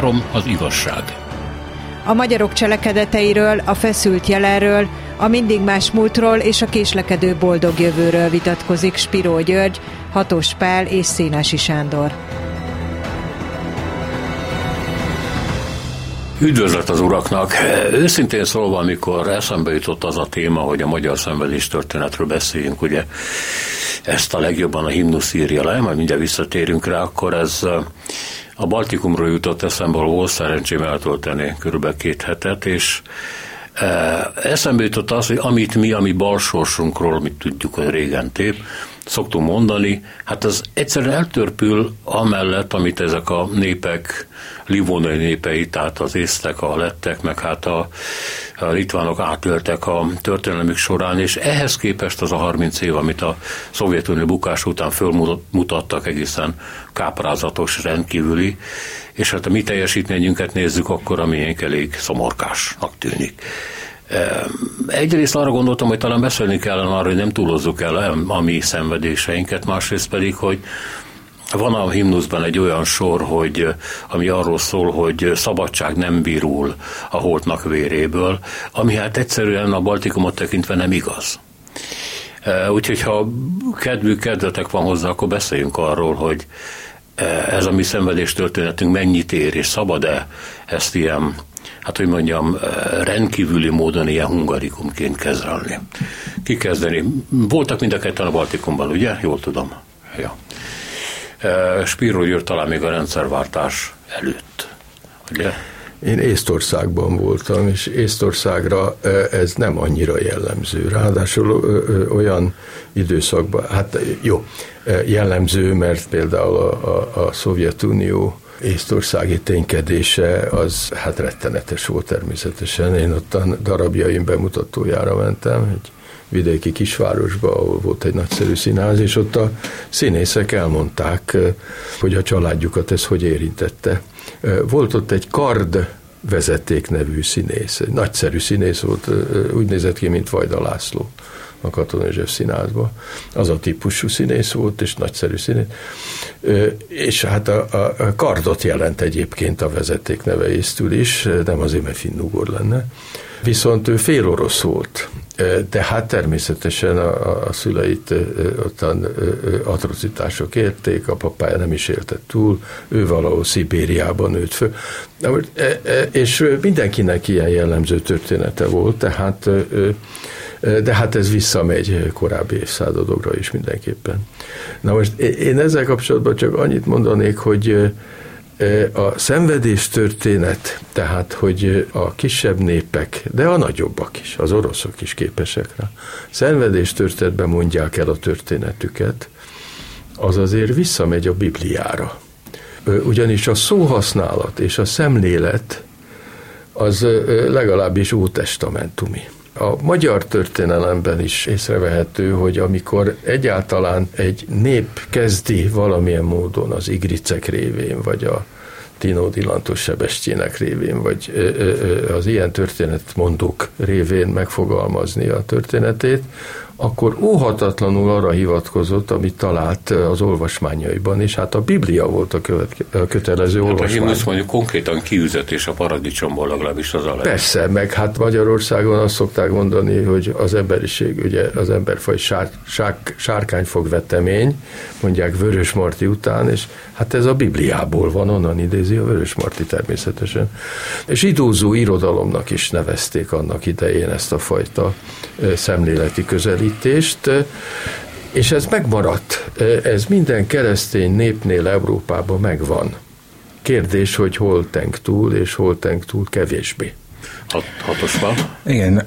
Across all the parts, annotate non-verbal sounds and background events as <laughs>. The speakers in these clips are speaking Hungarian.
Három az igazság. A magyarok cselekedeteiről, a feszült jelenről, a mindig más múltról és a késlekedő boldog jövőről vitatkozik Spiró György, Hatos Pál és Szénási Sándor. Üdvözlet az uraknak! Őszintén szólva, amikor eszembe jutott az a téma, hogy a magyar szenvedés történetről beszéljünk, ugye ezt a legjobban a himnusz írja le, majd mindjárt visszatérünk rá, akkor ez a Baltikumról jutott eszembe, ahol volt szerencsém eltölteni körülbelül két hetet, és eszembe jutott az, hogy amit mi, ami balsorsunkról, amit tudjuk, hogy régen tép, szoktunk mondani, hát az egyszerűen eltörpül amellett, amit ezek a népek, livonai népei, tehát az észtek, a lettek, meg hát a litvánok átöltek a történelmük során, és ehhez képest az a 30 év, amit a Szovjetunió bukás után fölmutattak egészen káprázatos, rendkívüli, és hát a mi teljesítményünket nézzük, akkor ami elég szomorkásnak tűnik. Egyrészt arra gondoltam, hogy talán beszélni kellene arra, hogy nem túlozzuk el a mi szenvedéseinket, másrészt pedig, hogy van a himnuszban egy olyan sor, hogy, ami arról szól, hogy szabadság nem virul a holtnak véréből, ami hát egyszerűen a Baltikumot tekintve nem igaz. Úgyhogy ha kedvük, kedvetek van hozzá, akkor beszéljünk arról, hogy ez a mi szenvedés mennyit ér, és szabad-e ezt ilyen hát hogy mondjam, rendkívüli módon ilyen hungarikumként kezelni. Kikezdeni. Voltak mind a ketten a Baltikumban, ugye? Jól tudom. Ja. Spiro jött talán még a rendszerváltás előtt, ugye? Én Észtországban voltam, és Észtországra ez nem annyira jellemző. Ráadásul olyan időszakban, hát jó, jellemző, mert például a, a, a Szovjetunió észtországi ténykedése az hát rettenetes volt természetesen. Én ott a darabjaim bemutatójára mentem, egy vidéki kisvárosba, ahol volt egy nagyszerű színház, és ott a színészek elmondták, hogy a családjukat ez hogy érintette. Volt ott egy kard vezeték nevű színész, egy nagyszerű színész volt, úgy nézett ki, mint Vajda László a Katona József színházba. Az a típusú színész volt, és nagyszerű színész. És hát a, a kardot jelent egyébként a vezeték neve észtül is, nem azért, mert finnugor lenne. Viszont ő fél orosz volt, de hát természetesen a, a szüleit ottan atrocitások érték, a papája nem is élte túl, ő valahol Szibériában nőtt föl. És mindenkinek ilyen jellemző története volt, tehát de hát ez visszamegy korábbi évszázadokra is mindenképpen. Na most én ezzel kapcsolatban csak annyit mondanék, hogy a szenvedés történet, tehát, hogy a kisebb népek, de a nagyobbak is, az oroszok is képesek rá, szenvedés történetben mondják el a történetüket, az azért visszamegy a Bibliára. Ugyanis a szóhasználat és a szemlélet az legalábbis ótestamentumi. A magyar történelemben is észrevehető, hogy amikor egyáltalán egy nép kezdi valamilyen módon az igricek révén, vagy a Tino Dilantos Sebestyének révén, vagy az ilyen történetmondók révén megfogalmazni a történetét, akkor óhatatlanul arra hivatkozott, amit talált az olvasmányaiban, és hát a Biblia volt a, követke, a kötelező hát olvasmány. Hát mondjuk konkrétan kiüzetés a paradicsomból legalábbis az alá. Persze, meg hát Magyarországon azt szokták mondani, hogy az emberiség, ugye az emberfaj sár, sár, sárkányfog vetemény, mondják Vörös Marti után, és hát ez a Bibliából van, onnan idézi a Vörös Marti természetesen. És idózó irodalomnak is nevezték annak idején ezt a fajta szemléleti közelítést, megközelítést, és ez megmaradt. Ez minden keresztény népnél Európában megvan. Kérdés, hogy hol tenk túl, és hol tenk túl kevésbé. Hat, hatosban? Igen,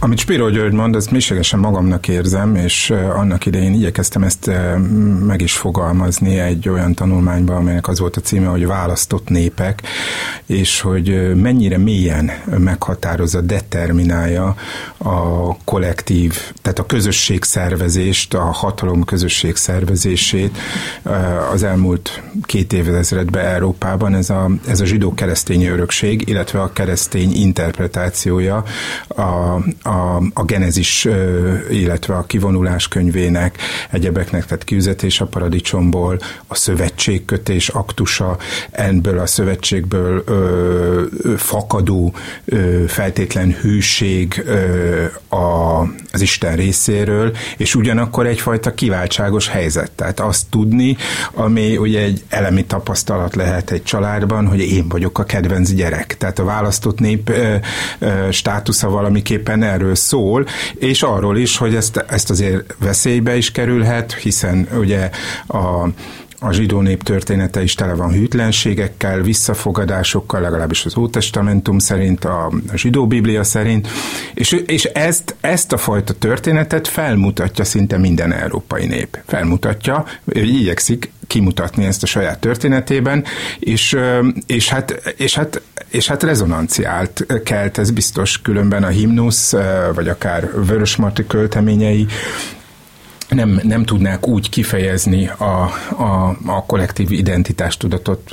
amit Spiro György mond, ezt mélységesen magamnak érzem, és annak idején igyekeztem ezt meg is fogalmazni egy olyan tanulmányban, amelynek az volt a címe, hogy választott népek, és hogy mennyire mélyen meghatározza, determinálja a kollektív, tehát a közösség szervezést, a hatalom közösség szervezését az elmúlt két évezredben Európában. Ez a, ez a zsidó-keresztény örökség, illetve a keresztény interpretációja a, a, a genezis, illetve a kivonulás könyvének, egyebeknek, tehát kiüzetés a paradicsomból, a szövetségkötés aktusa, ebből a szövetségből ö, fakadó ö, feltétlen hűség ö, a, az Isten részéről, és ugyanakkor egyfajta kiváltságos helyzet. Tehát azt tudni, ami ugye egy elemi tapasztalat lehet egy családban, hogy én vagyok a kedvenc gyerek. Tehát a választott nép ö, ö, státusza valamiképpen erről szól, és arról is, hogy ezt, ezt azért veszélybe is kerülhet, hiszen ugye a a zsidó nép története is tele van hűtlenségekkel, visszafogadásokkal, legalábbis az Ótestamentum szerint, a, zsidó Biblia szerint, és, és ezt, ezt a fajta történetet felmutatja szinte minden európai nép. Felmutatja, igyekszik kimutatni ezt a saját történetében, és, és, hát, és, hát, és hát rezonanciált kelt, ez biztos különben a himnusz, vagy akár Vörösmarty költeményei, nem, nem tudnák úgy kifejezni a, a, a kollektív identitástudatot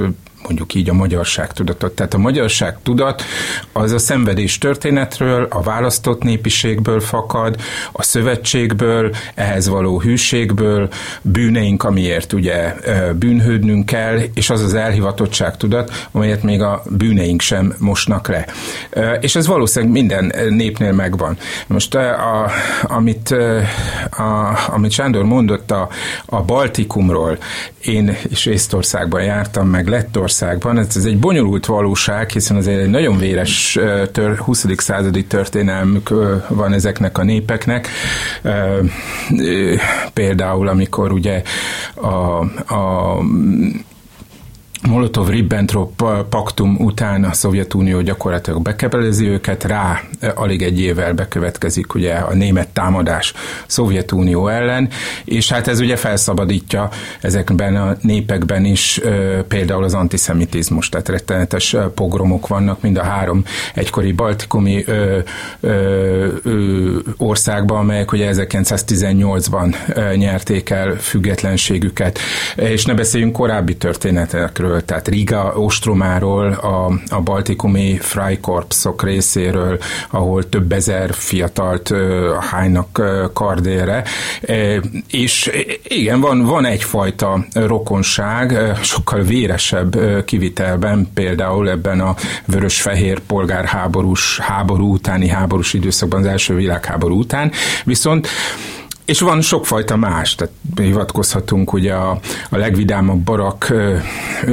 mondjuk így a magyarság tudatot. Tehát a magyarság tudat az a szenvedés történetről, a választott népiségből fakad, a szövetségből, ehhez való hűségből, bűneink, amiért ugye bűnhődnünk kell, és az az elhivatottság tudat, amelyet még a bűneink sem mosnak le. És ez valószínűleg minden népnél megvan. Most a, amit, a, amit Sándor mondott a, a Baltikumról, én is Észtországban jártam, meg Lettországban, Magyarországban. Ez, ez egy bonyolult valóság, hiszen az egy nagyon véres tör, 20. századi történelmük van ezeknek a népeknek. Például, amikor ugye a, a Molotov-Ribbentrop paktum után a Szovjetunió gyakorlatilag bekebelezi őket, rá alig egy évvel bekövetkezik ugye a német támadás Szovjetunió ellen, és hát ez ugye felszabadítja ezekben a népekben is például az antiszemitizmus, tehát rettenetes pogromok vannak mind a három egykori baltikumi ö, ö, ö, országban, amelyek ugye 1918-ban nyerték el függetlenségüket, és ne beszéljünk korábbi történetekről, részéről, tehát Riga ostromáról, a, a baltikumi Freikorpsok részéről, ahol több ezer fiatalt hánynak kardére, és igen, van, van egyfajta rokonság, sokkal véresebb kivitelben, például ebben a vörös-fehér polgárháborús háború utáni háborús időszakban, az első világháború után, viszont és van sokfajta más, tehát hivatkozhatunk ugye a, a legvidámabb barak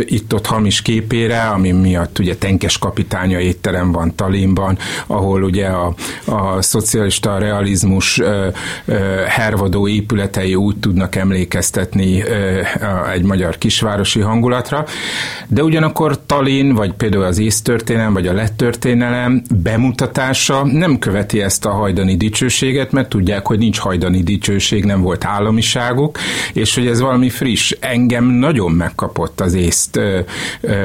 itt-ott hamis képére, ami miatt ugye tenkes kapitánya étterem van Talinban, ahol ugye a, a szocialista realizmus ö, ö, hervadó épületei úgy tudnak emlékeztetni ö, egy magyar kisvárosi hangulatra, de ugyanakkor Talin, vagy például az észtörténelem, vagy a lett történelem bemutatása nem követi ezt a hajdani dicsőséget, mert tudják, hogy nincs hajdani dicsőség dicsőség, nem volt államiságuk, és hogy ez valami friss. Engem nagyon megkapott az észt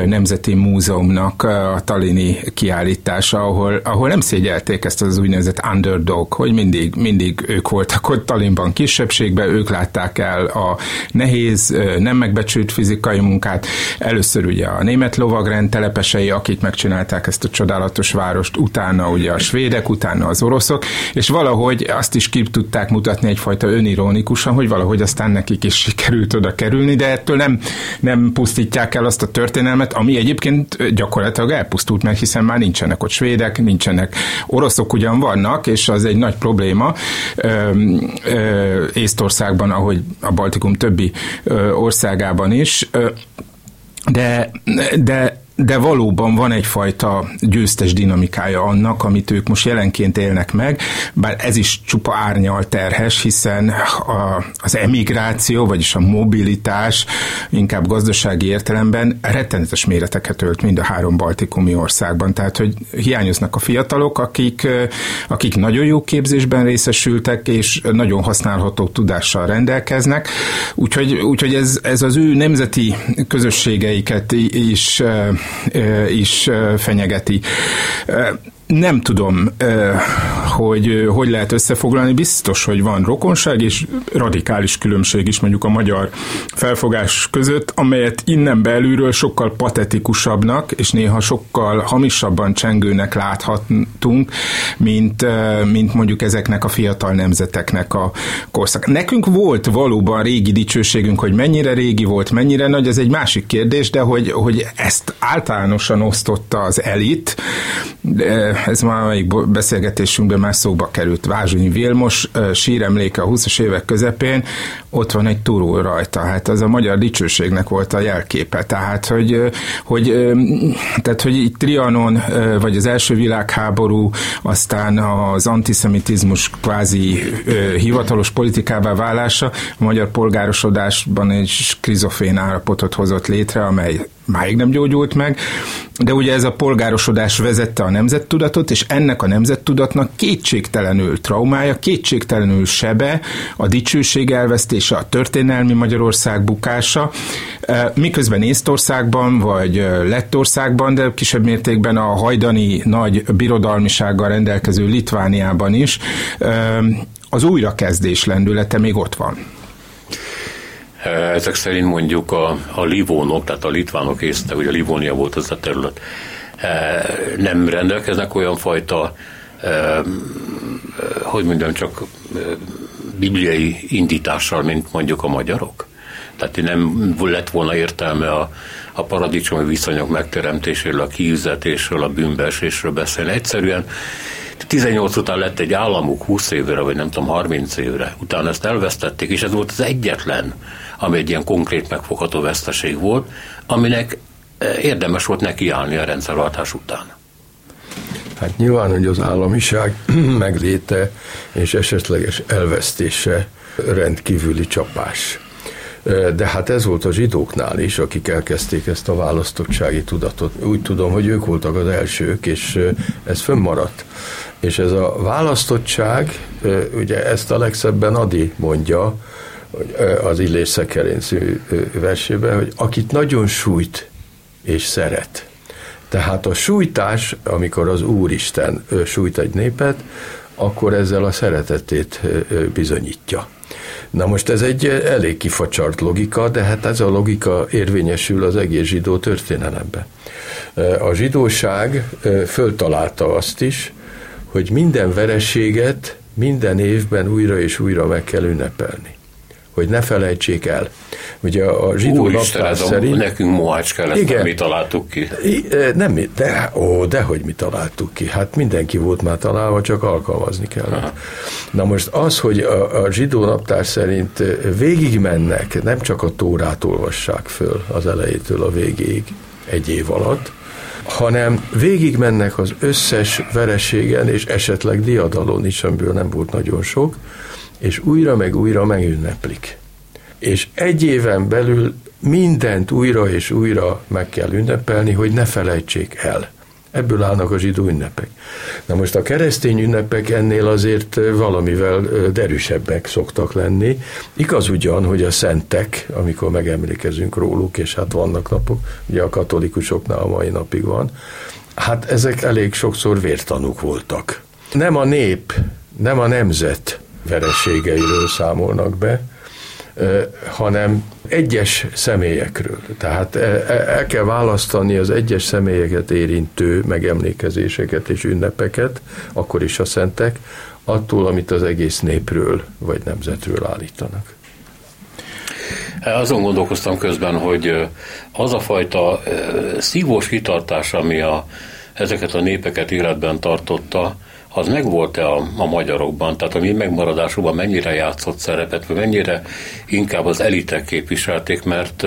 Nemzeti Múzeumnak a talini kiállítása, ahol, ahol nem szégyelték ezt az úgynevezett underdog, hogy mindig, mindig ők voltak ott Talinban kisebbségben, ők látták el a nehéz, nem megbecsült fizikai munkát. Először ugye a német lovagrend telepesei, akik megcsinálták ezt a csodálatos várost, utána ugye a svédek, utána az oroszok, és valahogy azt is ki tudták mutatni egy egyfajta önironikusan, hogy valahogy aztán nekik is sikerült oda kerülni, de ettől nem, nem pusztítják el azt a történelmet, ami egyébként gyakorlatilag elpusztult meg, hiszen már nincsenek ott svédek, nincsenek oroszok ugyan vannak, és az egy nagy probléma. Ö, ö, Észtországban, ahogy a Baltikum többi ö, országában is, ö, de, de de valóban van egyfajta győztes dinamikája annak, amit ők most jelenként élnek meg, bár ez is csupa árnyal terhes, hiszen a, az emigráció, vagyis a mobilitás inkább gazdasági értelemben rettenetes méreteket ölt mind a három baltikumi országban. Tehát, hogy hiányoznak a fiatalok, akik, akik nagyon jó képzésben részesültek, és nagyon használható tudással rendelkeznek. Úgyhogy, úgyhogy ez, ez az ő nemzeti közösségeiket is is fenyegeti. Nem tudom, hogy hogy lehet összefoglalni. Biztos, hogy van rokonság és radikális különbség is mondjuk a magyar felfogás között, amelyet innen belülről sokkal patetikusabbnak és néha sokkal hamisabban csengőnek láthatunk, mint, mint mondjuk ezeknek a fiatal nemzeteknek a korszak. Nekünk volt valóban régi dicsőségünk, hogy mennyire régi volt, mennyire nagy, ez egy másik kérdés, de hogy, hogy ezt általánosan osztotta az elit, ez már melyik beszélgetésünkben már szóba került. Vázsonyi Vilmos síremléke a 20-as évek közepén, ott van egy turul rajta. Hát az a magyar dicsőségnek volt a jelképe. Tehát, hogy, hogy, tehát, hogy itt Trianon, vagy az első világháború, aztán az antiszemitizmus kvázi hivatalos politikává válása a magyar polgárosodásban egy skrizofén állapotot hozott létre, amely máig nem gyógyult meg, de ugye ez a polgárosodás vezette a nemzettudatot, és ennek a nemzettudatnak kétségtelenül traumája, kétségtelenül sebe, a dicsőség elvesztése, a történelmi Magyarország bukása, miközben Észtországban vagy Lettországban, de kisebb mértékben a hajdani nagy birodalmisággal rendelkező Litvániában is az újrakezdés lendülete még ott van. Ezek szerint mondjuk a, a livónok, tehát a litvánok észte, hogy a Livónia volt az a terület, nem rendelkeznek olyan fajta, hogy mondjam, csak bibliai indítással, mint mondjuk a magyarok? Tehát nem lett volna értelme a, a paradicsomi viszonyok megteremtéséről, a kiüzetésről, a bűnbeesésről beszélni. Egyszerűen 18 után lett egy államuk 20 évre, vagy nem tudom, 30 évre. Utána ezt elvesztették, és ez volt az egyetlen ami egy ilyen konkrét megfogható veszteség volt, aminek eh, érdemes volt nekiállni a rendszerváltás után. Hát nyilván, hogy az államiság <clears throat> megléte és esetleges elvesztése rendkívüli csapás. Eh, de hát ez volt a zsidóknál is, akik elkezdték ezt a választottsági tudatot. Úgy tudom, hogy ők voltak az elsők, és eh, ez fönnmaradt. És ez a választottság, ugye ezt a legszebben Adi mondja, az Illés Szekerénszű versében, hogy akit nagyon sújt és szeret. Tehát a sújtás, amikor az Úristen sújt egy népet, akkor ezzel a szeretetét bizonyítja. Na most ez egy elég kifacsart logika, de hát ez a logika érvényesül az egész zsidó történelemben. A zsidóság föltalálta azt is, hogy minden vereséget minden évben újra és újra meg kell ünnepelni hogy ne felejtsék el. Ugye a zsidó Úristen, naptár szerint... A, nekünk Mohács kellett, igen, mi találtuk ki. Nem mi, de, ó, de hogy mi találtuk ki. Hát mindenki volt már találva, csak alkalmazni kellett. Aha. Na most az, hogy a, a zsidó naptár szerint végigmennek, nem csak a tórát olvassák föl az elejétől a végéig egy év alatt, hanem végigmennek az összes vereségen és esetleg diadalon is, amiből nem volt nagyon sok, és újra meg újra megünneplik. És egy éven belül mindent újra és újra meg kell ünnepelni, hogy ne felejtsék el. Ebből állnak a zsidó ünnepek. Na most a keresztény ünnepek ennél azért valamivel derűsebbek szoktak lenni. Igaz ugyan, hogy a szentek, amikor megemlékezünk róluk, és hát vannak napok, ugye a katolikusoknál a mai napig van, hát ezek elég sokszor vértanúk voltak. Nem a nép, nem a nemzet vereségeiről számolnak be, hanem egyes személyekről. Tehát el kell választani az egyes személyeket érintő megemlékezéseket és ünnepeket, akkor is a szentek, attól, amit az egész népről vagy nemzetről állítanak. Azon gondolkoztam közben, hogy az a fajta szívós kitartás, ami a, ezeket a népeket életben tartotta, az megvolt-e a, a magyarokban, tehát a mi megmaradásukban mennyire játszott szerepet, vagy mennyire inkább az elitek képviselték, mert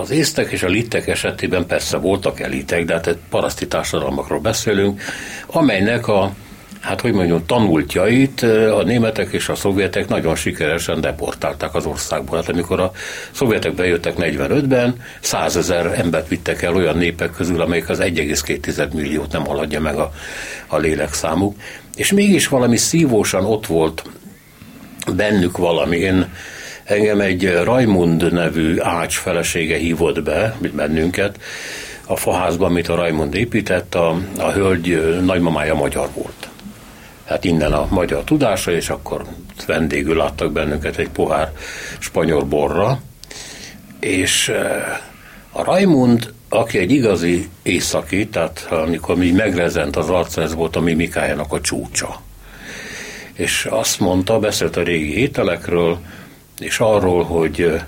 az észtek és a littek esetében persze voltak elitek, de hát paraszti társadalmakról beszélünk, amelynek a hát hogy mondjam, tanultjait a németek és a szovjetek nagyon sikeresen deportálták az országból. Hát amikor a szovjetek bejöttek 45-ben, százezer embert vittek el olyan népek közül, amelyek az 1,2 milliót nem haladja meg a, a lélekszámuk. És mégis valami szívósan ott volt bennük valami. Én, engem egy Raimund nevű ács felesége hívott be, bennünket, a faházban, amit a Raimond épített, a, a hölgy nagymamája magyar volt. Hát innen a magyar tudása, és akkor vendégül láttak bennünket egy pohár spanyol borra, és a Raimund, aki egy igazi északi, tehát amikor mi megrezent az arca, ez volt a mimikájának a csúcsa. És azt mondta, beszélt a régi ételekről, és arról, hogy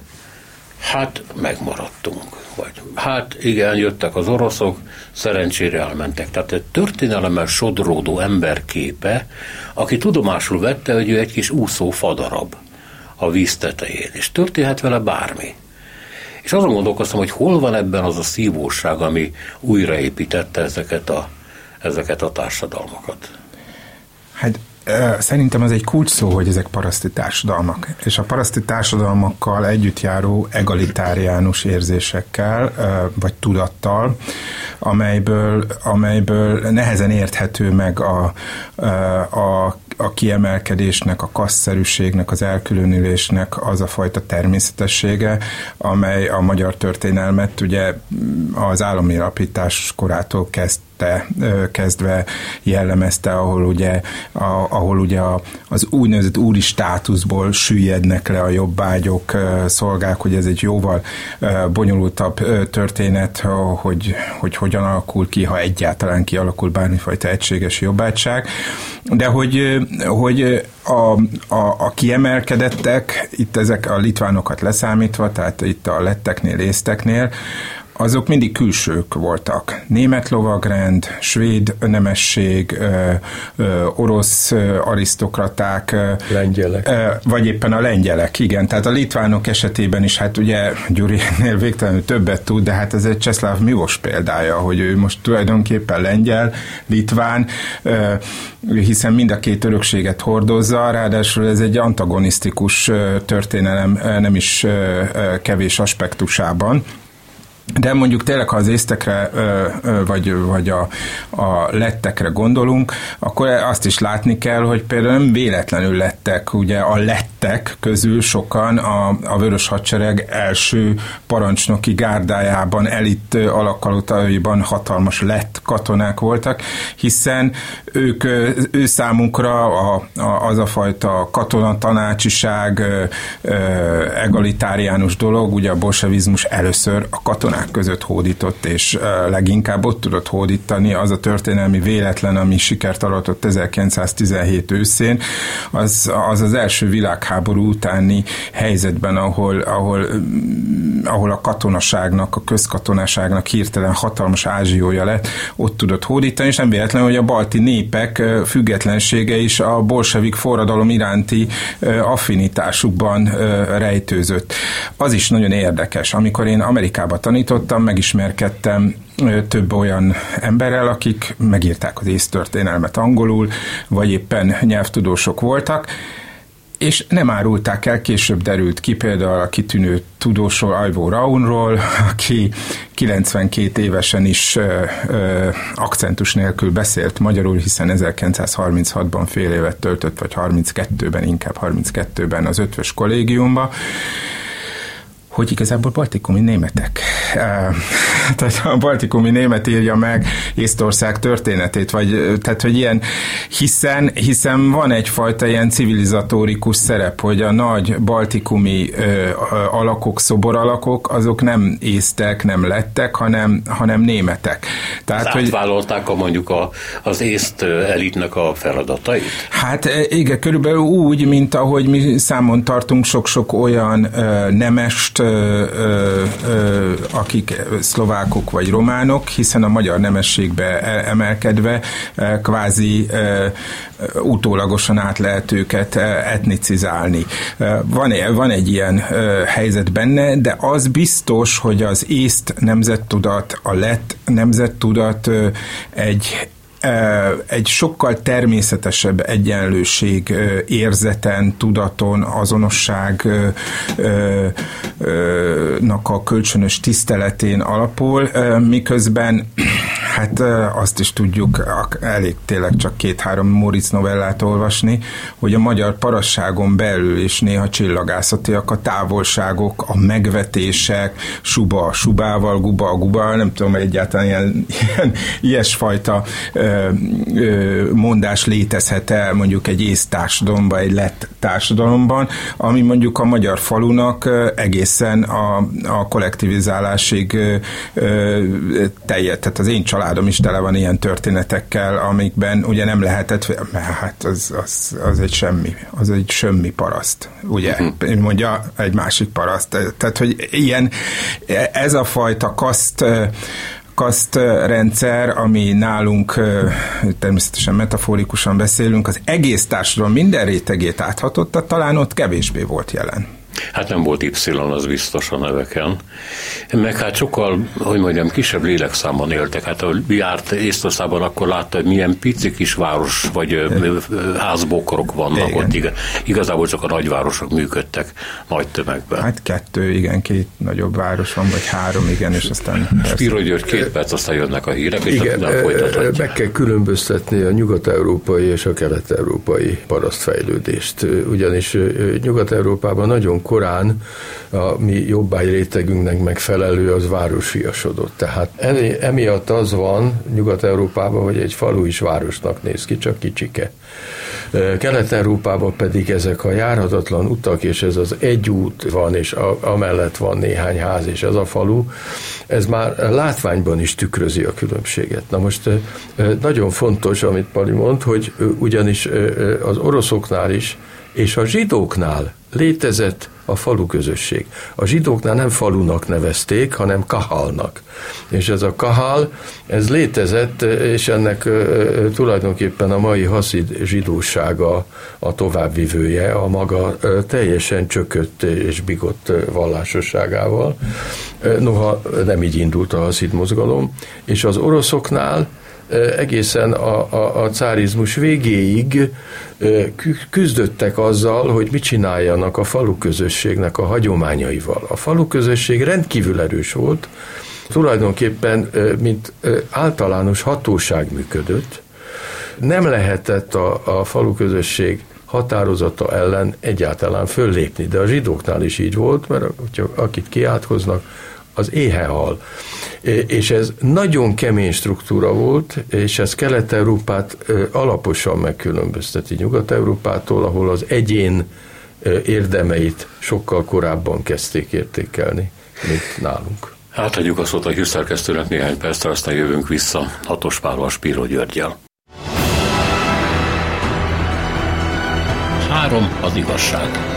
hát megmaradtunk. Vagy hát igen, jöttek az oroszok, szerencsére elmentek. Tehát egy történelemmel sodródó emberképe, aki tudomásul vette, hogy ő egy kis úszó fadarab a víz tetején, és történhet vele bármi. És azon gondolkoztam, hogy hol van ebben az a szívóság, ami újraépítette ezeket a, ezeket a társadalmakat. Hát Szerintem ez egy kulcs szó, hogy ezek paraszti társadalmak. És a paraszti társadalmakkal együtt járó egalitáriánus érzésekkel, vagy tudattal, amelyből, amelyből nehezen érthető meg a, a a kiemelkedésnek, a kasszerűségnek, az elkülönülésnek az a fajta természetessége, amely a magyar történelmet ugye az állami alapítás korától kezd kezdve jellemezte, ahol ugye, a, ahol ugye a, az úgynevezett úri státuszból süllyednek le a jobbágyok, szolgák, hogy ez egy jóval bonyolultabb történet, hogy, hogy hogyan alakul ki, ha egyáltalán kialakul bármifajta egységes jobbágyság, de hogy, hogy a, a, a kiemelkedettek, itt ezek a litvánokat leszámítva, tehát itt a letteknél, észteknél, azok mindig külsők voltak. Német lovagrend, svéd nemesség, ö, ö, orosz arisztokraták. Lengyelek. Ö, vagy éppen a lengyelek, igen. Tehát a litvánok esetében is, hát ugye Gyurinél végtelenül többet tud, de hát ez egy Cseszláv Milos példája, hogy ő most tulajdonképpen lengyel, litván, ö, hiszen mind a két örökséget hordozza, ráadásul ez egy antagonisztikus történelem nem is kevés aspektusában. De mondjuk tényleg, ha az észtekre vagy, vagy a, a lettekre gondolunk, akkor azt is látni kell, hogy például nem véletlenül lettek, ugye a lettek közül sokan a, a Vörös Hadsereg első parancsnoki gárdájában, elit alakalotaiban hatalmas lett katonák voltak, hiszen ők, ő számunkra a, a, az a fajta katonatanácsiság, egalitáriánus dolog, ugye a bolsevizmus először a katonák között hódított, és leginkább ott tudott hódítani. Az a történelmi véletlen, ami sikert aratott 1917 őszén, az az, az első világháború utáni helyzetben, ahol, ahol, ahol a katonaságnak, a közkatonaságnak hirtelen hatalmas ázsiója lett, ott tudott hódítani, és nem véletlen, hogy a balti népek függetlensége is a bolsevik forradalom iránti affinitásukban rejtőzött. Az is nagyon érdekes, amikor én Amerikába tanítottam, megismerkedtem több olyan emberrel, akik megírták az észtörténelmet angolul, vagy éppen nyelvtudósok voltak, és nem árulták el, később derült ki például a kitűnő tudósról, Ajvó Raunról, aki 92 évesen is ö, ö, akcentus nélkül beszélt magyarul, hiszen 1936-ban fél évet töltött, vagy 32-ben, inkább 32-ben az ötvös kollégiumba, hogy igazából baltikumi németek. Tehát a baltikumi német írja meg Észtország történetét, vagy tehát, hogy ilyen, hiszen, hiszen van egyfajta ilyen civilizatórikus szerep, hogy a nagy baltikumi ö, alakok, szoboralakok, azok nem észtek, nem lettek, hanem, hanem németek. Tehát, hogy átvállalták a mondjuk a, az észt elitnek a feladatait? Hát igen, körülbelül úgy, mint ahogy mi számon tartunk sok-sok olyan ö, nemest akik szlovákok vagy románok, hiszen a magyar nemességbe e, emelkedve kvázi utólagosan át lehet őket etnicizálni. Van, van egy ilyen helyzet benne, de az biztos, hogy az észt nemzettudat, a lett nemzettudat egy egy sokkal természetesebb egyenlőség érzeten, tudaton, azonosságnak a kölcsönös tiszteletén alapul, miközben Hát azt is tudjuk, elég tényleg csak két-három Moritz novellát olvasni, hogy a magyar parasságon belül is néha csillagászatiak a távolságok, a megvetések, suba subával, guba a guba, nem tudom, egyáltalán ilyen, ilyen ilyesfajta ö, ö, mondás létezhet-e mondjuk egy ész társadalomban, egy lett társadalomban, ami mondjuk a magyar falunak egészen a, a kollektivizálásig teljes, tehát az én családom is tele van ilyen történetekkel, amikben ugye nem lehetett, hát az, az, az egy semmi, az egy semmi paraszt, ugye, uh-huh. mondja egy másik paraszt, tehát hogy ilyen, ez a fajta kaszt rendszer, ami nálunk természetesen metaforikusan beszélünk, az egész társadalom minden rétegét áthatotta, talán ott kevésbé volt jelen. Hát nem volt Y, az biztos a neveken. Meg hát sokkal, hogy mondjam, kisebb lélekszámban éltek. Hát a járt Észtországban, akkor látta, hogy milyen pici kis város, vagy házbokorok vannak igen. ott. Igazából csak a nagyvárosok működtek nagy tömegben. Hát kettő, igen, két nagyobb város van, vagy három, igen, és aztán... Spiro György két perc, aztán jönnek a hírek, és igen, nem meg kell különböztetni a nyugat-európai és a kelet-európai parasztfejlődést. Ugyanis Nyugat-Európában nagyon korán a mi jobbágy rétegünknek megfelelő az városiasodott. Tehát emiatt az van Nyugat-Európában, hogy egy falu is városnak néz ki, csak kicsike. Kelet-Európában pedig ezek a járhatatlan utak, és ez az egy út van, és a, amellett van néhány ház, és ez a falu, ez már látványban is tükrözi a különbséget. Na most nagyon fontos, amit Pali mond, hogy ugyanis az oroszoknál is, és a zsidóknál létezett a falu közösség. A zsidóknál nem falunak nevezték, hanem kahalnak. És ez a kahal, ez létezett, és ennek tulajdonképpen a mai haszid zsidósága a továbbvivője, a maga teljesen csökött és bigott vallásosságával. Noha nem így indult a haszid mozgalom, és az oroszoknál egészen a, a, a cárizmus végéig küzdöttek azzal, hogy mit csináljanak a falu közösségnek a hagyományaival. A falu közösség rendkívül erős volt, tulajdonképpen mint általános hatóság működött, nem lehetett a, a falu közösség határozata ellen egyáltalán föllépni, de a zsidóknál is így volt, mert akit kiátkoznak, az éhehal. És ez nagyon kemény struktúra volt, és ez Kelet-Európát alaposan megkülönbözteti Nyugat-Európától, ahol az egyén érdemeit sokkal korábban kezdték értékelni, mint nálunk. Átadjuk a szót a hírszerkesztőnek néhány percre, aztán jövünk vissza Hatos Pállal, Spíró Györgyel. Három az igazság.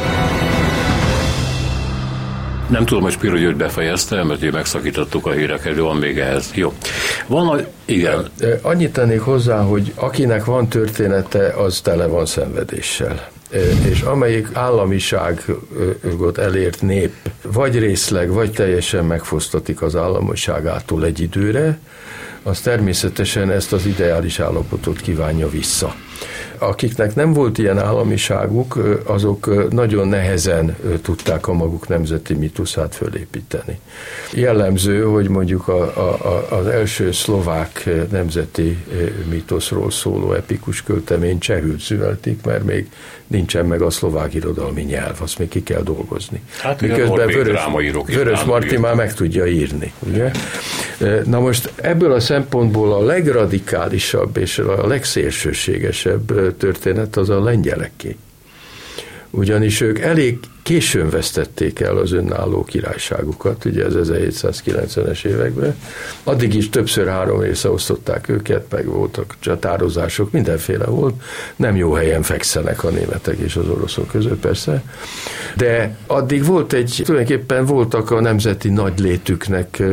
Nem tudom, hogy Spiro György befejezte, mert megszakítottuk a híreket, de van még ehhez. Jó. Van a... Igen. Annyit tennék hozzá, hogy akinek van története, az tele van szenvedéssel és amelyik államiságot elért nép vagy részleg, vagy teljesen megfosztatik az államiságától egy időre, az természetesen ezt az ideális állapotot kívánja vissza akiknek nem volt ilyen államiságuk, azok nagyon nehezen tudták a maguk nemzeti mituszát fölépíteni. Jellemző, hogy mondjuk a, a, az első szlovák nemzeti mitoszról szóló epikus költemény csehül születik, mert még nincsen meg a szlovák irodalmi nyelv, azt még ki kell dolgozni. Hát Miközben Vörös, Vörös Marti már meg tudja írni. Ugye? Na most ebből a szempontból a legradikálisabb és a legszélsőségesebb történet az a lengyeleké. Ugyanis ők elég későn vesztették el az önálló királyságukat, ugye ez 1790-es években. Addig is többször három része osztották őket, meg voltak csatározások, mindenféle volt. Nem jó helyen fekszenek a németek és az oroszok között persze. De addig volt egy, tulajdonképpen voltak a nemzeti nagy létüknek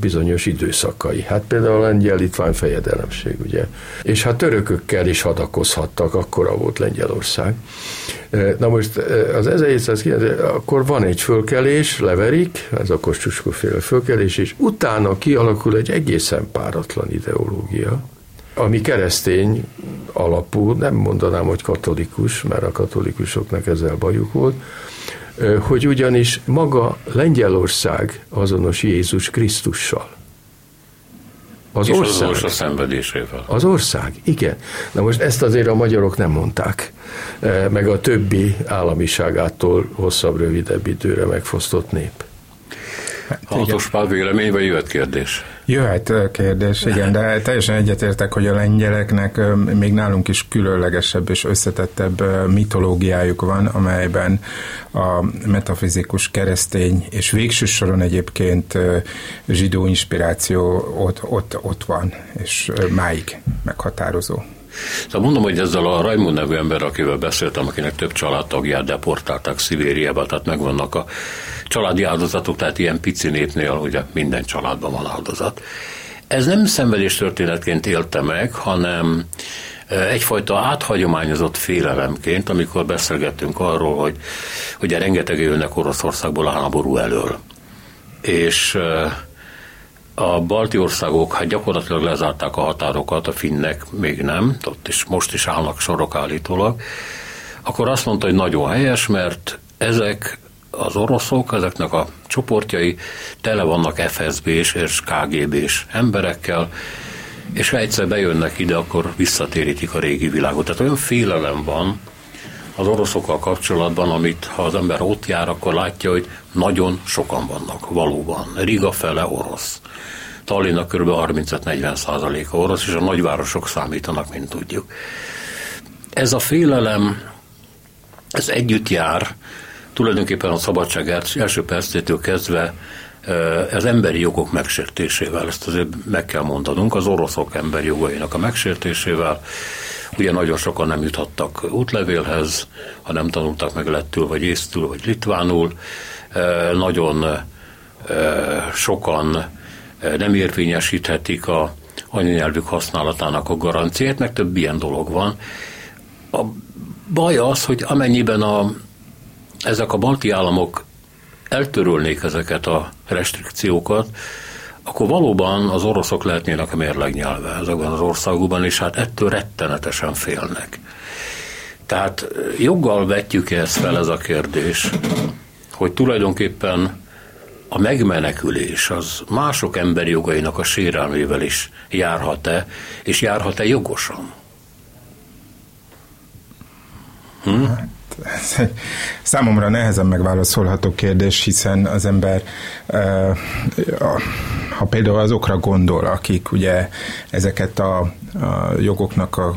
bizonyos időszakai. Hát például a lengyel-litván fejedelemség, ugye. És hát törökökkel is hadakozhattak, akkora volt Lengyelország. Na most az 1790 akkor van egy fölkelés, leverik, ez a Kosciuszko-féle fölkelés, és utána kialakul egy egészen páratlan ideológia, ami keresztény alapú, nem mondanám, hogy katolikus, mert a katolikusoknak ezzel bajuk volt, hogy ugyanis maga Lengyelország azonos Jézus Krisztussal. Az és ország. az ország szenvedésével. Az ország, igen. Na most ezt azért a magyarok nem mondták, meg a többi államiságától hosszabb, rövidebb időre megfosztott nép. Hatos Pál vélemény, vagy jöhet kérdés? Jöhet kérdés, igen, de teljesen egyetértek, hogy a lengyeleknek még nálunk is különlegesebb és összetettebb mitológiájuk van, amelyben a metafizikus keresztény és végső soron egyébként zsidó inspiráció ott, ott, ott van, és máig meghatározó. Szóval mondom, hogy ezzel a Raimund nevű ember, akivel beszéltem, akinek több családtagját deportálták Szibériába, tehát megvannak a családi áldozatok, tehát ilyen pici népnél ugye minden családban van áldozat. Ez nem szenvedés történetként élte meg, hanem egyfajta áthagyományozott félelemként, amikor beszélgettünk arról, hogy ugye rengeteg jönnek Oroszországból a háború elől. És a balti országok hát gyakorlatilag lezárták a határokat, a finnek még nem, ott is most is állnak sorok állítólag, akkor azt mondta, hogy nagyon helyes, mert ezek az oroszok, ezeknek a csoportjai tele vannak FSB-s és KGB-s emberekkel, és ha egyszer bejönnek ide, akkor visszatérítik a régi világot. Tehát olyan félelem van az oroszokkal kapcsolatban, amit ha az ember ott jár, akkor látja, hogy nagyon sokan vannak, valóban. Riga fele orosz. Tallinnnak kb. 35-40 százaléka orosz, és a nagyvárosok számítanak, mint tudjuk. Ez a félelem, ez együtt jár tulajdonképpen a szabadság első percétől kezdve az emberi jogok megsértésével, ezt azért meg kell mondanunk, az oroszok emberi jogainak a megsértésével, ugye nagyon sokan nem juthattak útlevélhez, ha nem tanultak meg lettül, vagy észtül, vagy litvánul, nagyon sokan nem érvényesíthetik a anyanyelvük használatának a garanciát, meg több ilyen dolog van. A baj az, hogy amennyiben a ezek a balti államok eltörölnék ezeket a restrikciókat, akkor valóban az oroszok lehetnének a mérleg nyelve ezekben az országokban, és hát ettől rettenetesen félnek. Tehát joggal vetjük ezt fel ez a kérdés, hogy tulajdonképpen a megmenekülés az mások emberi jogainak a sérelmével is járhat-e, és járhat-e jogosan? Hm? Ez egy számomra nehezen megválaszolható kérdés, hiszen az ember, ha például azokra gondol, akik ugye ezeket a a jogoknak, a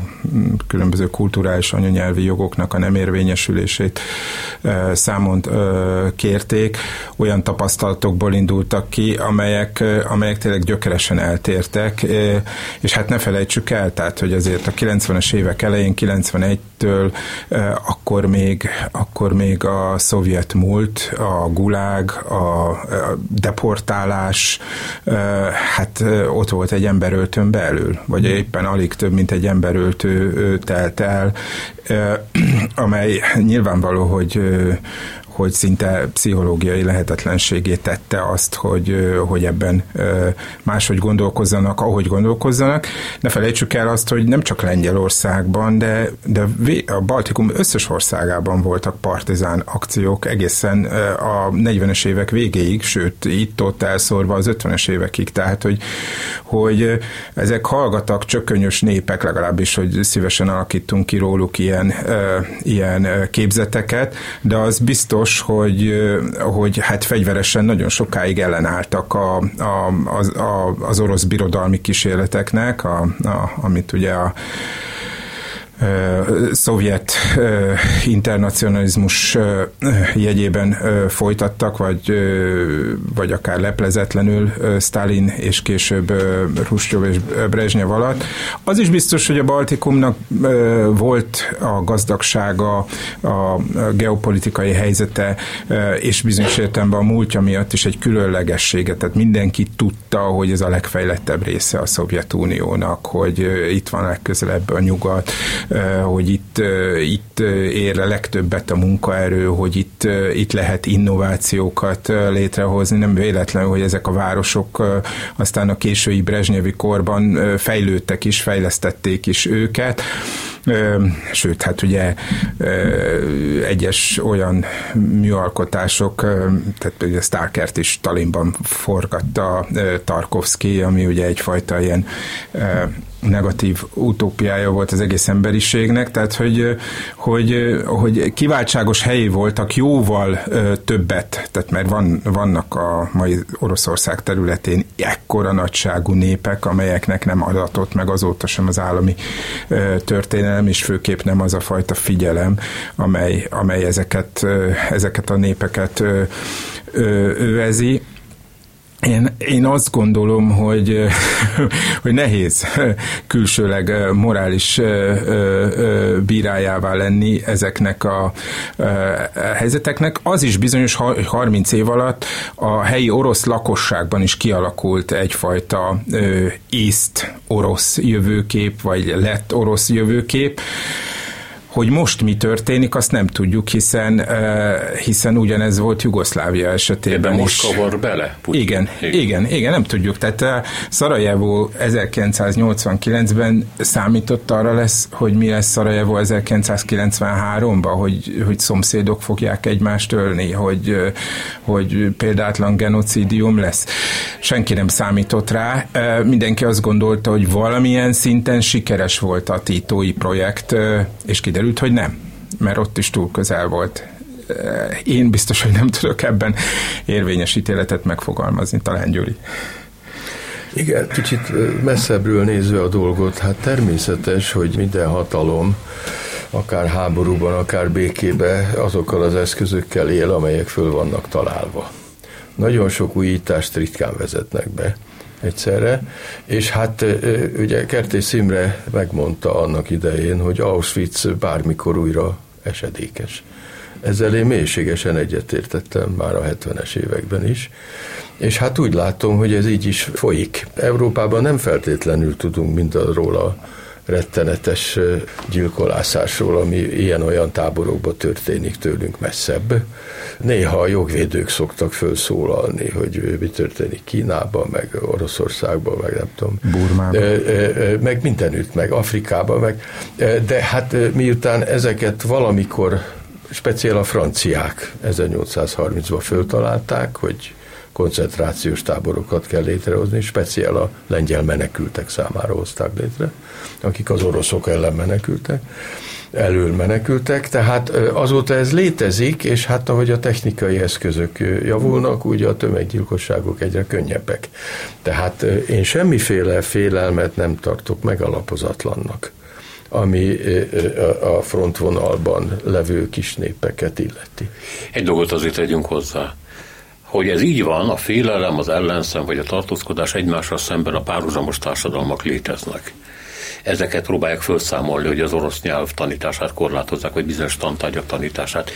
különböző kulturális anyanyelvi jogoknak a nem érvényesülését számon kérték, olyan tapasztalatokból indultak ki, amelyek, amelyek tényleg gyökeresen eltértek, és hát ne felejtsük el, tehát, hogy azért a 90-es évek elején, 91-től akkor még, akkor még a szovjet múlt, a gulág, a deportálás, hát ott volt egy emberöltön belül, vagy éppen alig több, mint egy emberöltő telt el, <clears throat> amely nyilvánvaló, hogy hogy szinte pszichológiai lehetetlenségét tette azt, hogy, hogy ebben máshogy gondolkozzanak, ahogy gondolkozzanak. Ne felejtsük el azt, hogy nem csak Lengyelországban, de, de a Baltikum összes országában voltak partizán akciók egészen a 40-es évek végéig, sőt itt-ott elszórva az 50-es évekig, tehát hogy, hogy ezek hallgatak csökönyös népek, legalábbis, hogy szívesen alakítunk ki róluk ilyen, ilyen képzeteket, de az biztos, biztos, hogy, hogy hát fegyveresen nagyon sokáig ellenálltak a, a, az, a, az orosz birodalmi kísérleteknek, a, a, amit ugye a szovjet internacionalizmus jegyében folytattak, vagy, vagy akár leplezetlenül Stalin és később Ruscsov és Brezsnyev alatt. Az is biztos, hogy a Baltikumnak volt a gazdagsága, a geopolitikai helyzete, és bizonyos értelemben a múltja miatt is egy különlegessége, tehát mindenki tudta, hogy ez a legfejlettebb része a Szovjetuniónak, hogy itt van legközelebb a nyugat, hogy itt, itt ér a legtöbbet a munkaerő, hogy itt, itt lehet innovációkat létrehozni. Nem véletlen, hogy ezek a városok aztán a késői Brezsnyevi korban fejlődtek is, fejlesztették is őket Sőt, hát ugye egyes olyan műalkotások, tehát például Starkert is Talinban forgatta Tarkovsky, ami ugye egyfajta ilyen negatív utópiája volt az egész emberiségnek, tehát hogy, hogy, hogy kiváltságos helyi voltak jóval többet, tehát mert van, vannak a mai Oroszország területén ekkora nagyságú népek, amelyeknek nem adatott meg azóta sem az állami történelem, és főképp nem az a fajta figyelem, amely, amely ezeket, ezeket a népeket övezi. Én, én azt gondolom, hogy, <laughs> hogy nehéz külsőleg morális bírájává lenni ezeknek a helyzeteknek. Az is bizonyos 30 év alatt a helyi orosz lakosságban is kialakult egyfajta észt orosz jövőkép, vagy lett orosz jövőkép, hogy most mi történik, azt nem tudjuk, hiszen hiszen ugyanez volt Jugoszlávia esetében Ebben most kavar bele? Igen, igen, igen, igen, nem tudjuk. Tehát Szarajevó 1989-ben számított arra lesz, hogy mi lesz Szarajevó 1993-ban, hogy, hogy szomszédok fogják egymást ölni, hogy, hogy példátlan genocidium lesz. Senki nem számított rá. Mindenki azt gondolta, hogy valamilyen szinten sikeres volt a Titói projekt, és kiderült, kiderült, hogy nem, mert ott is túl közel volt. Én biztos, hogy nem tudok ebben érvényes ítéletet megfogalmazni, talán Gyuri. Igen, kicsit messzebbről nézve a dolgot, hát természetes, hogy minden hatalom, akár háborúban, akár békébe azokkal az eszközökkel él, amelyek föl vannak találva. Nagyon sok újítást ritkán vezetnek be egyszerre, és hát ugye Kertész Imre megmondta annak idején, hogy Auschwitz bármikor újra esedékes. Ezzel én mélységesen egyetértettem már a 70-es években is, és hát úgy látom, hogy ez így is folyik. Európában nem feltétlenül tudunk mindarról a rettenetes gyilkolászásról, ami ilyen-olyan táborokban történik tőlünk messzebb. Néha a jogvédők szoktak felszólalni, hogy mi történik Kínában, meg Oroszországban, meg nem tudom. Burmában. Meg mindenütt, meg Afrikában, meg. De hát miután ezeket valamikor speciál a franciák 1830-ban föltalálták, hogy koncentrációs táborokat kell létrehozni, speciál a lengyel menekültek számára hozták létre, akik az oroszok ellen menekültek, elől menekültek, tehát azóta ez létezik, és hát ahogy a technikai eszközök javulnak, úgy a tömeggyilkosságok egyre könnyebbek. Tehát én semmiféle félelmet nem tartok megalapozatlannak ami a frontvonalban levő kis népeket illeti. Egy dolgot azért tegyünk hozzá hogy ez így van, a félelem, az ellenszem vagy a tartózkodás egymással szemben a párhuzamos társadalmak léteznek. Ezeket próbálják felszámolni, hogy az orosz nyelv tanítását korlátozzák, vagy bizonyos tantárgyak tanítását.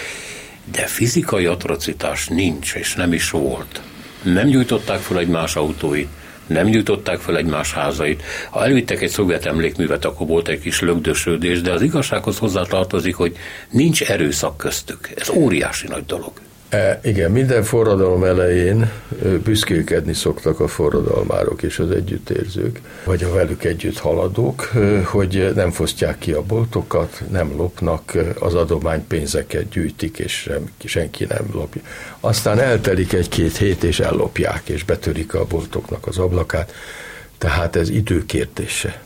De fizikai atrocitás nincs, és nem is volt. Nem gyújtották fel egymás autóit, nem gyújtották fel egymás házait. Ha elvittek egy szovjet emlékművet, akkor volt egy kis lögdösödés, de az igazsághoz hozzátartozik, hogy nincs erőszak köztük. Ez óriási nagy dolog. E, igen, minden forradalom elején büszkélkedni szoktak a forradalmárok és az együttérzők, vagy a velük együtt haladók, hogy nem fosztják ki a boltokat, nem lopnak, az adománypénzeket gyűjtik, és senki nem lopja. Aztán eltelik egy-két hét, és ellopják, és betörik a boltoknak az ablakát. Tehát ez időkérdése.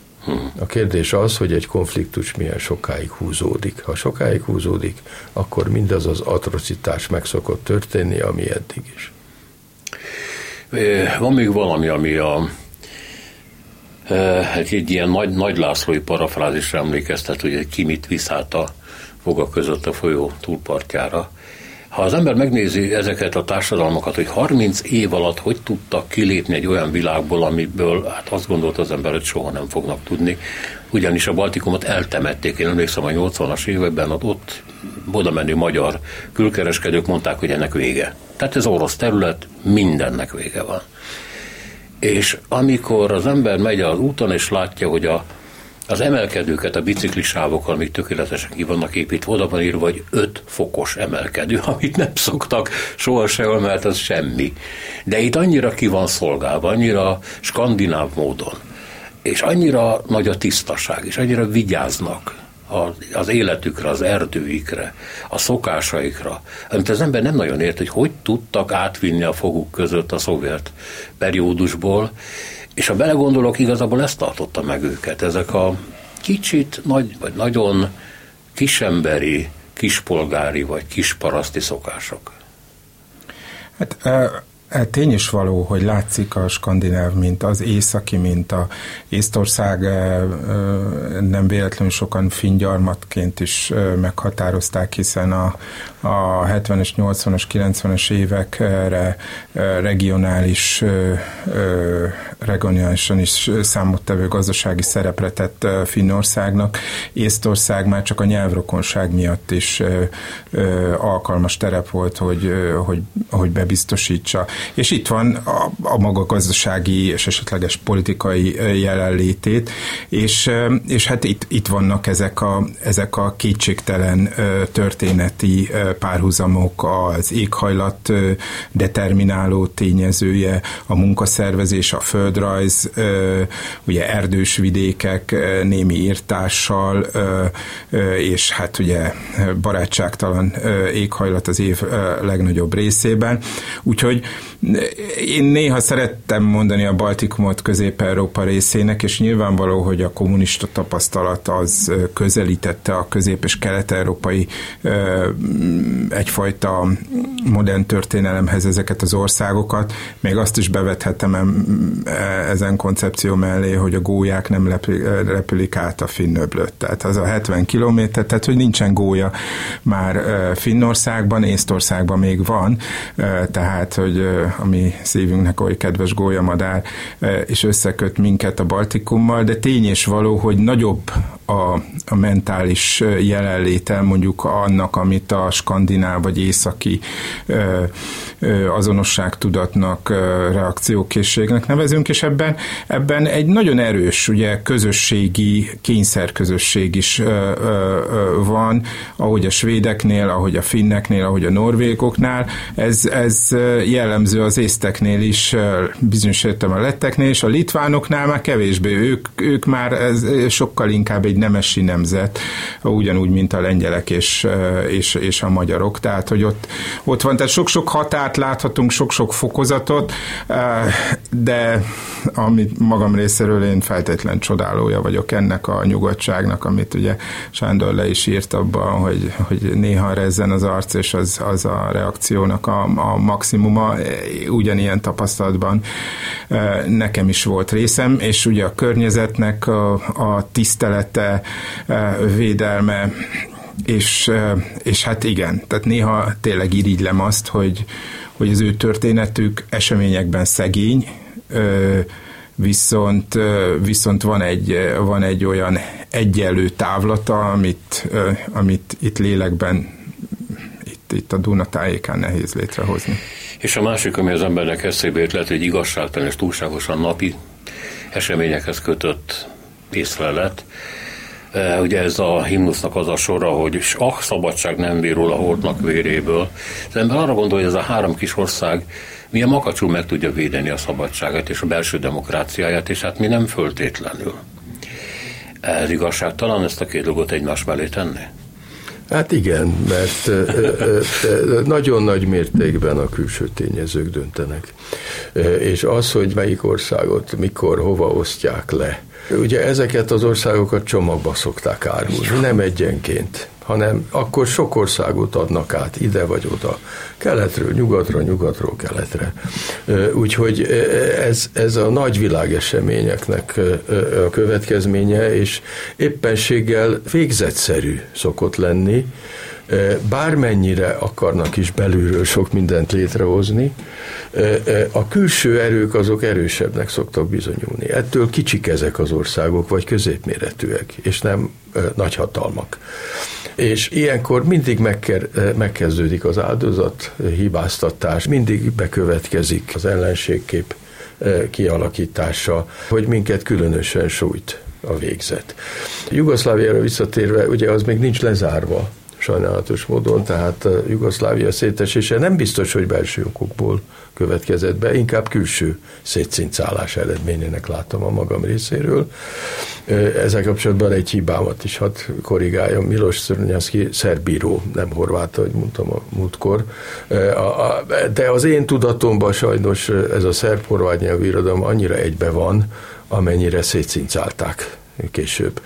A kérdés az, hogy egy konfliktus milyen sokáig húzódik. Ha sokáig húzódik, akkor mindaz az atrocitás meg szokott történni, ami eddig is. Van még valami, ami a hát egy ilyen nagy, nagy Lászlói parafrázisra emlékeztet, hogy ki mit visz át a foga között a folyó túlpartjára. Ha az ember megnézi ezeket a társadalmakat, hogy 30 év alatt hogy tudtak kilépni egy olyan világból, amiből hát azt gondolta az ember, hogy soha nem fognak tudni, ugyanis a Baltikumot eltemették. Én emlékszem a 80-as években ott, ott oda menő magyar külkereskedők mondták, hogy ennek vége. Tehát ez orosz terület, mindennek vége van. És amikor az ember megy az úton, és látja, hogy a az emelkedőket, a biciklisávokkal még tökéletesen ki vannak építve, oda van írva, hogy 5 fokos emelkedő, <laughs> amit nem szoktak sohasem, mert az semmi. De itt annyira ki van szolgálva, annyira skandináv módon, és annyira nagy a tisztaság, és annyira vigyáznak, az életükre, az erdőikre, a szokásaikra, amit az ember nem nagyon ért, hogy hogy tudtak átvinni a foguk között a szovjet periódusból, és ha belegondolok, igazából ezt tartotta meg őket. Ezek a kicsit nagy, vagy nagyon kisemberi, kispolgári vagy kisparaszti szokások. Hát tény is való, hogy látszik a skandináv, mint az északi, mint a Észtország e, e, nem véletlenül sokan fingyarmatként is meghatározták, hiszen a, a 70-es, 80-as, 90-es évekre regionális, regionálisan is számottevő gazdasági szerepre tett Finnországnak. Észtország már csak a nyelvrokonság miatt is alkalmas terep volt, hogy, hogy, hogy bebiztosítsa és itt van a, a maga gazdasági és esetleges politikai jelenlétét, és, és hát itt, itt vannak ezek a, ezek a kétségtelen történeti párhuzamok, az éghajlat determináló tényezője, a munkaszervezés, a földrajz, ugye erdős vidékek némi írtással, és hát ugye barátságtalan éghajlat az év legnagyobb részében. Úgyhogy én néha szerettem mondani a Baltikumot Közép-Európa részének, és nyilvánvaló, hogy a kommunista tapasztalat az közelítette a közép- és kelet-európai egyfajta modern történelemhez ezeket az országokat. Még azt is bevethetem ezen koncepció mellé, hogy a gólyák nem repülik át a finnöblöt. Tehát az a 70 kilométer, tehát hogy nincsen gólya már Finnországban, Észtországban még van, tehát hogy a mi szívünknek oly kedves gólyamadár, e, és összeköt minket a Baltikummal, de tény és való, hogy nagyobb a, a mentális jelenléte mondjuk annak, amit a skandináv vagy északi ö, e, e, azonosságtudatnak, reakciókészségnek nevezünk, és ebben, ebben egy nagyon erős ugye, közösségi kényszerközösség is ö, ö, van, ahogy a svédeknél, ahogy a finneknél, ahogy a norvégoknál. Ez, ez jellemző az észteknél is, bizonyos a letteknél, és a litvánoknál már kevésbé. Ők, ők már ez sokkal inkább egy nemesi nemzet, ugyanúgy, mint a lengyelek és, és, és a magyarok. Tehát, hogy ott, ott van, tehát sok-sok határt láthatunk, sok-sok fokozatot, de amit magam részéről én feltétlen csodálója vagyok ennek a nyugodtságnak, amit ugye Sándor le is írt abban, hogy, hogy néha rezzen az arc, és az, az a reakciónak a, a maximuma ugyanilyen tapasztalatban nekem is volt részem, és ugye a környezetnek a, a tisztelete, védelme, és, és hát igen, tehát néha tényleg irigylem azt, hogy, hogy az ő történetük eseményekben szegény, viszont, viszont van, egy, van egy olyan egyenlő távlata, amit, amit itt lélekben, itt, itt a Duna tájékán nehéz létrehozni. És a másik, ami az embernek eszébe jut, lehet, hogy igazságtalan és túlságosan napi eseményekhez kötött észlelet. E, ugye ez a himnusznak az a sora, hogy ah, szabadság nem virul a holtnak véréből. Az ember arra gondol, hogy ez a három kis ország milyen makacsul meg tudja védeni a szabadságát és a belső demokráciáját, és hát mi nem föltétlenül. Ez igazságtalan ezt a két dolgot egymás mellé tenni? Hát igen, mert nagyon nagy mértékben a külső tényezők döntenek. És az, hogy melyik országot mikor, hova osztják le. Ugye ezeket az országokat csomagba szokták árulni, nem egyenként hanem akkor sok országot adnak át ide vagy oda, keletről nyugatra, nyugatról keletre. Úgyhogy ez, ez a nagy világeseményeknek a következménye, és éppenséggel végzetszerű szokott lenni, bármennyire akarnak is belülről sok mindent létrehozni, a külső erők azok erősebbnek szoktak bizonyulni. Ettől kicsik ezek az országok, vagy középméretűek, és nem nagyhatalmak. És ilyenkor mindig megkezdődik az áldozat hibáztatás, mindig bekövetkezik az ellenségkép kialakítása, hogy minket különösen sújt a végzet. Jugoszláviára visszatérve, ugye az még nincs lezárva, sajnálatos módon, tehát Jugoszlávia szétesése nem biztos, hogy belső okokból következett be, inkább külső szétszincálás eredményének látom a magam részéről. Ezzel kapcsolatban egy hibámat is hadd korrigáljam. Milos Szörnyaszki szerbíró, nem horvát, ahogy mondtam a múltkor. De az én tudatomban sajnos ez a szerb-horvát nyelvű irodalom annyira egybe van, amennyire szétszincálták később.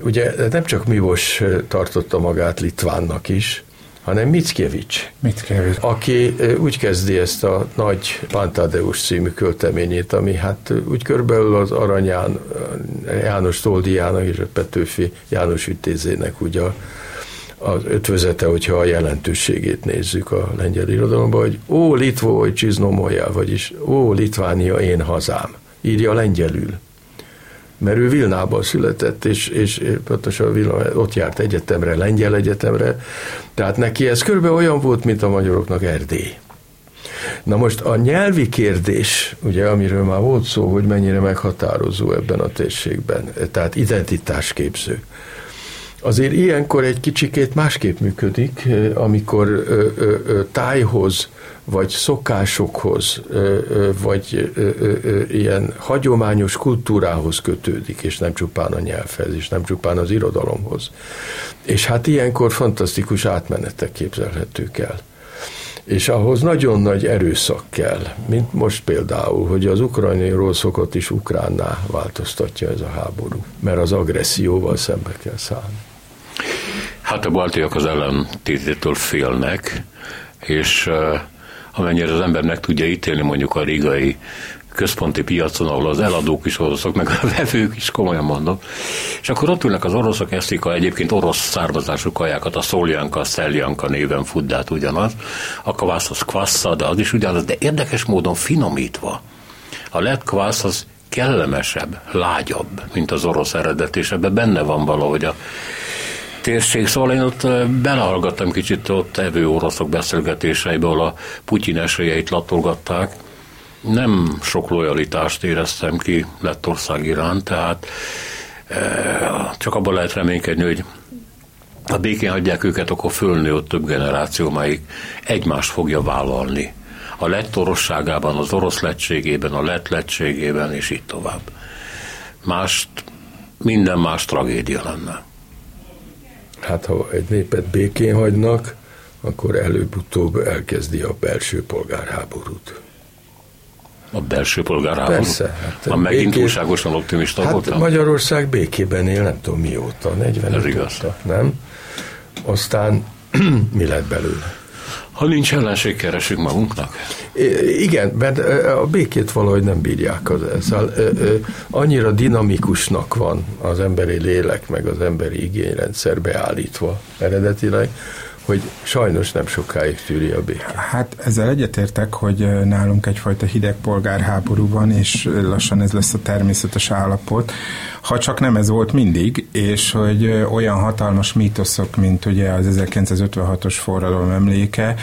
Ugye nem csak Mivos tartotta magát Litvánnak is, hanem Mickiewicz, Mickiewicz, aki úgy kezdi ezt a nagy Pantadeus című költeményét, ami hát úgy körülbelül az Aranyán, János Toldiának és a Petőfi János Ütézének ugye a, az ötvözete, hogyha a jelentőségét nézzük a lengyel irodalomban, hogy ó, Litvó, hogy Csiznomolja, vagyis ó, Litvánia, én hazám. Írja lengyelül mert ő Vilnában született, és, és pontosan Vilna, ott járt egyetemre, lengyel egyetemre, tehát neki ez körülbelül olyan volt, mint a magyaroknak Erdély. Na most a nyelvi kérdés, ugye, amiről már volt szó, hogy mennyire meghatározó ebben a térségben, tehát identitásképző. Azért ilyenkor egy kicsikét másképp működik, amikor tájhoz, vagy szokásokhoz, vagy ilyen hagyományos kultúrához kötődik, és nem csupán a nyelvhez, és nem csupán az irodalomhoz. És hát ilyenkor fantasztikus átmenetek képzelhetők el és ahhoz nagyon nagy erőszak kell, mint most például, hogy az ukrajnairól szokott is ukránná változtatja ez a háború, mert az agresszióval szembe kell szállni. Hát a baltiak az ellentététől félnek, és amennyire az ember meg tudja ítélni mondjuk a rigai központi piacon, ahol az eladók is oroszok, meg a vevők is, komolyan mondom. És akkor ott ülnek az oroszok, eszik a egyébként orosz származású kajákat, a szoljanka, a szeljanka néven fuddát ugyanaz, a kvász az kvassa, de az is ugyanaz, de érdekes módon finomítva. A lett kvász az kellemesebb, lágyabb, mint az orosz eredet, és ebben benne van valahogy a térség, szóval én ott belehallgattam kicsit ott evő oroszok beszélgetéseibe, ahol a Putyin esélyeit latolgatták. Nem sok lojalitást éreztem ki Lettország iránt, tehát csak abban lehet reménykedni, hogy a békén hagyják őket, akkor fölnő ott több generáció, melyik egymást fogja vállalni. A lett orosságában, az orosz lettségében, a lett lettségében, és így tovább. Mást, minden más tragédia lenne hát ha egy népet békén hagynak, akkor előbb-utóbb elkezdi a belső polgárháborút. A belső polgárháború? Persze. Hát a megint békés, túlságosan optimista hát voltam? Magyarország békében él nem tudom mióta, 40 Ez igaz. óta, nem? Aztán <clears throat> mi lett belőle? Ha nincs ellenség, keresünk magunknak? Igen, mert a békét valahogy nem bírják az ezzel. Annyira dinamikusnak van az emberi lélek, meg az emberi igényrendszer beállítva eredetileg, hogy sajnos nem sokáig tűri a békét. Hát ezzel egyetértek, hogy nálunk egyfajta hideg polgárháború van, és lassan ez lesz a természetes állapot. Ha csak nem ez volt mindig, és hogy olyan hatalmas mítoszok, mint ugye az 1956-os forradalom emléke,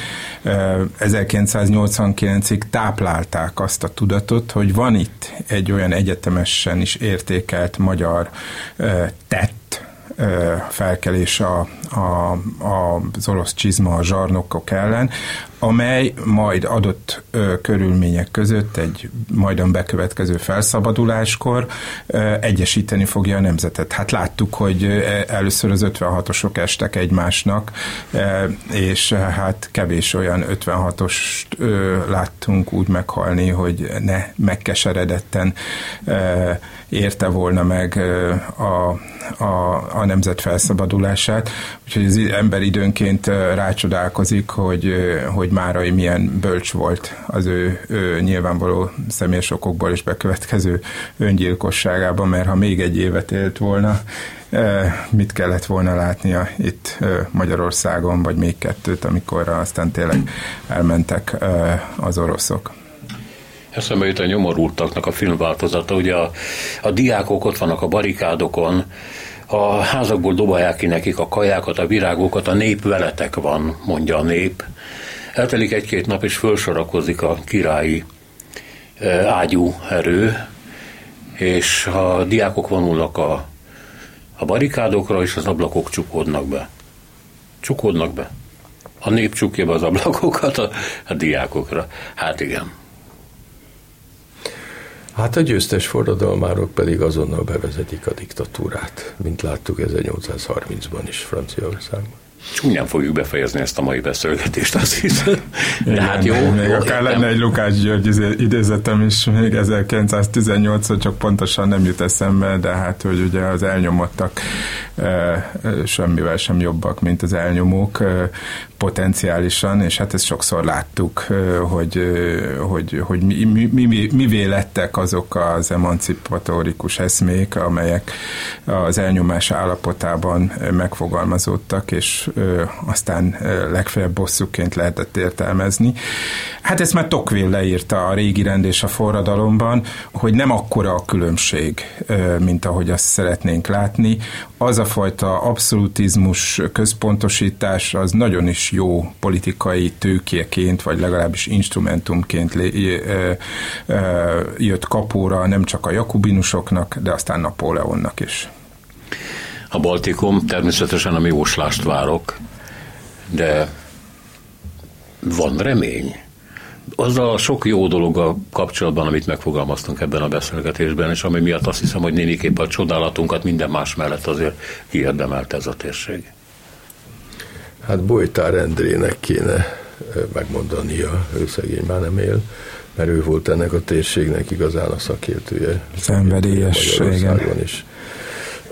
1989-ig táplálták azt a tudatot, hogy van itt egy olyan egyetemesen is értékelt magyar tett, felkelés a, a, a, az orosz csizma a zsarnokok ellen, amely majd adott ö, körülmények között egy majdan bekövetkező felszabaduláskor ö, egyesíteni fogja a nemzetet. Hát láttuk, hogy először az 56-osok estek egymásnak, ö, és hát kevés olyan 56-os láttunk úgy meghalni, hogy ne megkeseredetten ö, érte volna meg a, a, a nemzet felszabadulását. Úgyhogy az ember időnként rácsodálkozik, hogy, hogy Márai milyen bölcs volt az ő, ő nyilvánvaló személyes okokból is bekövetkező öngyilkosságában, mert ha még egy évet élt volna, mit kellett volna látnia itt Magyarországon, vagy még kettőt, amikor aztán tényleg elmentek az oroszok. Eszembe jut a nyomorultaknak a filmváltozata, ugye a, a diákok ott vannak a barikádokon, a házakból dobálják ki nekik a kajákat, a virágokat, a nép veletek van, mondja a nép. Eltelik egy-két nap, és felsorakozik a királyi e, ágyú erő, és a diákok vonulnak a, a barikádokra, és az ablakok csukódnak be. Csukódnak be. A nép csukja be az ablakokat a, a diákokra. Hát igen. Hát a győztes forradalmárok pedig azonnal bevezetik a diktatúrát, mint láttuk 1830-ban is Franciaországban. Nem fogjuk befejezni ezt a mai beszélgetést, azt hiszem. De Igen, hát jó. Még jó, akár lenne egy Lukács György izé- idézetem is még 1918 csak pontosan nem jut eszembe, de hát, hogy ugye az elnyomottak e, semmivel sem jobbak, mint az elnyomók e, potenciálisan, és hát ezt sokszor láttuk, hogy, hogy, hogy mi, mi, mi, mivé lettek azok az emancipatórikus eszmék, amelyek az elnyomás állapotában megfogalmazódtak, és aztán legfeljebb bosszúként lehetett értelmezni. Hát ezt már Tocqueville leírta a régi rend és a forradalomban, hogy nem akkora a különbség, mint ahogy azt szeretnénk látni. Az a fajta abszolutizmus, központosítás az nagyon is jó politikai tőkéként, vagy legalábbis instrumentumként jött kapóra nem csak a jakubinusoknak, de aztán Napóleonnak is a Baltikum, természetesen a jóslást várok, de van remény. Azzal a sok jó dologgal kapcsolatban, amit megfogalmaztunk ebben a beszélgetésben, és ami miatt azt hiszem, hogy némiképp a csodálatunkat minden más mellett azért kiérdemelt ez a térség. Hát Bojtár Endrének kéne megmondania, ő szegény már nem él, mert ő volt ennek a térségnek igazán a szakértője. Szenvedélyes, igen. is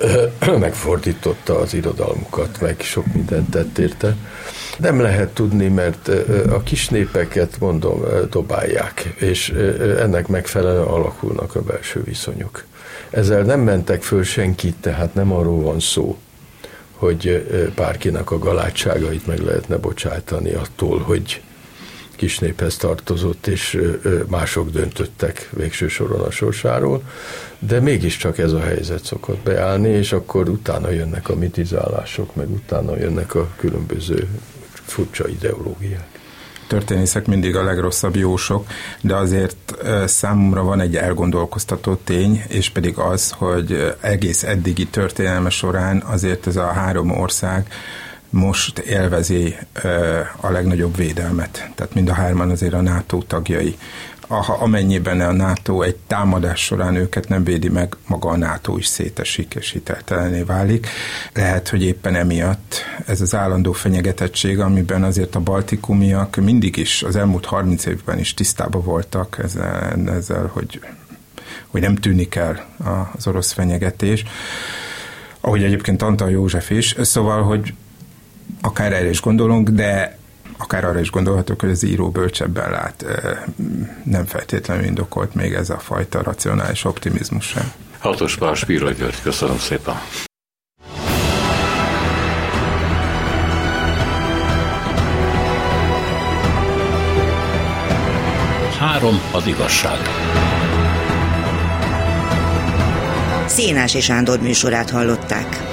<clears throat> megfordította az irodalmukat, meg sok mindent tett érte. Nem lehet tudni, mert a kis népeket, mondom, dobálják, és ennek megfelelően alakulnak a belső viszonyok. Ezzel nem mentek föl senkit, tehát nem arról van szó, hogy bárkinek a galátságait meg lehetne bocsátani attól, hogy kis néphez tartozott, és mások döntöttek végső soron a sorsáról, de mégiscsak ez a helyzet szokott beállni, és akkor utána jönnek a mitizálások, meg utána jönnek a különböző furcsa ideológiák. Történészek mindig a legrosszabb jósok, de azért számomra van egy elgondolkoztató tény, és pedig az, hogy egész eddigi történelme során azért ez a három ország most élvezi a legnagyobb védelmet. Tehát mind a hárman azért a NATO tagjai. Ha amennyiben a NATO egy támadás során őket nem védi meg, maga a NATO is szétesik és hiteltelené válik. Lehet, hogy éppen emiatt ez az állandó fenyegetettség, amiben azért a baltikumiak mindig is, az elmúlt 30 évben is tisztában voltak ezzel, ezzel hogy, hogy nem tűnik el az orosz fenyegetés ahogy egyébként Antal József is, szóval, hogy akár erre is gondolunk, de akár arra is gondolhatok, hogy az író bölcsebben lát, nem feltétlenül indokolt még ez a fajta racionális optimizmus sem. Hatos Pál Spíra György, köszönöm szépen. Három az igazság. Szénás és Sándor műsorát hallották.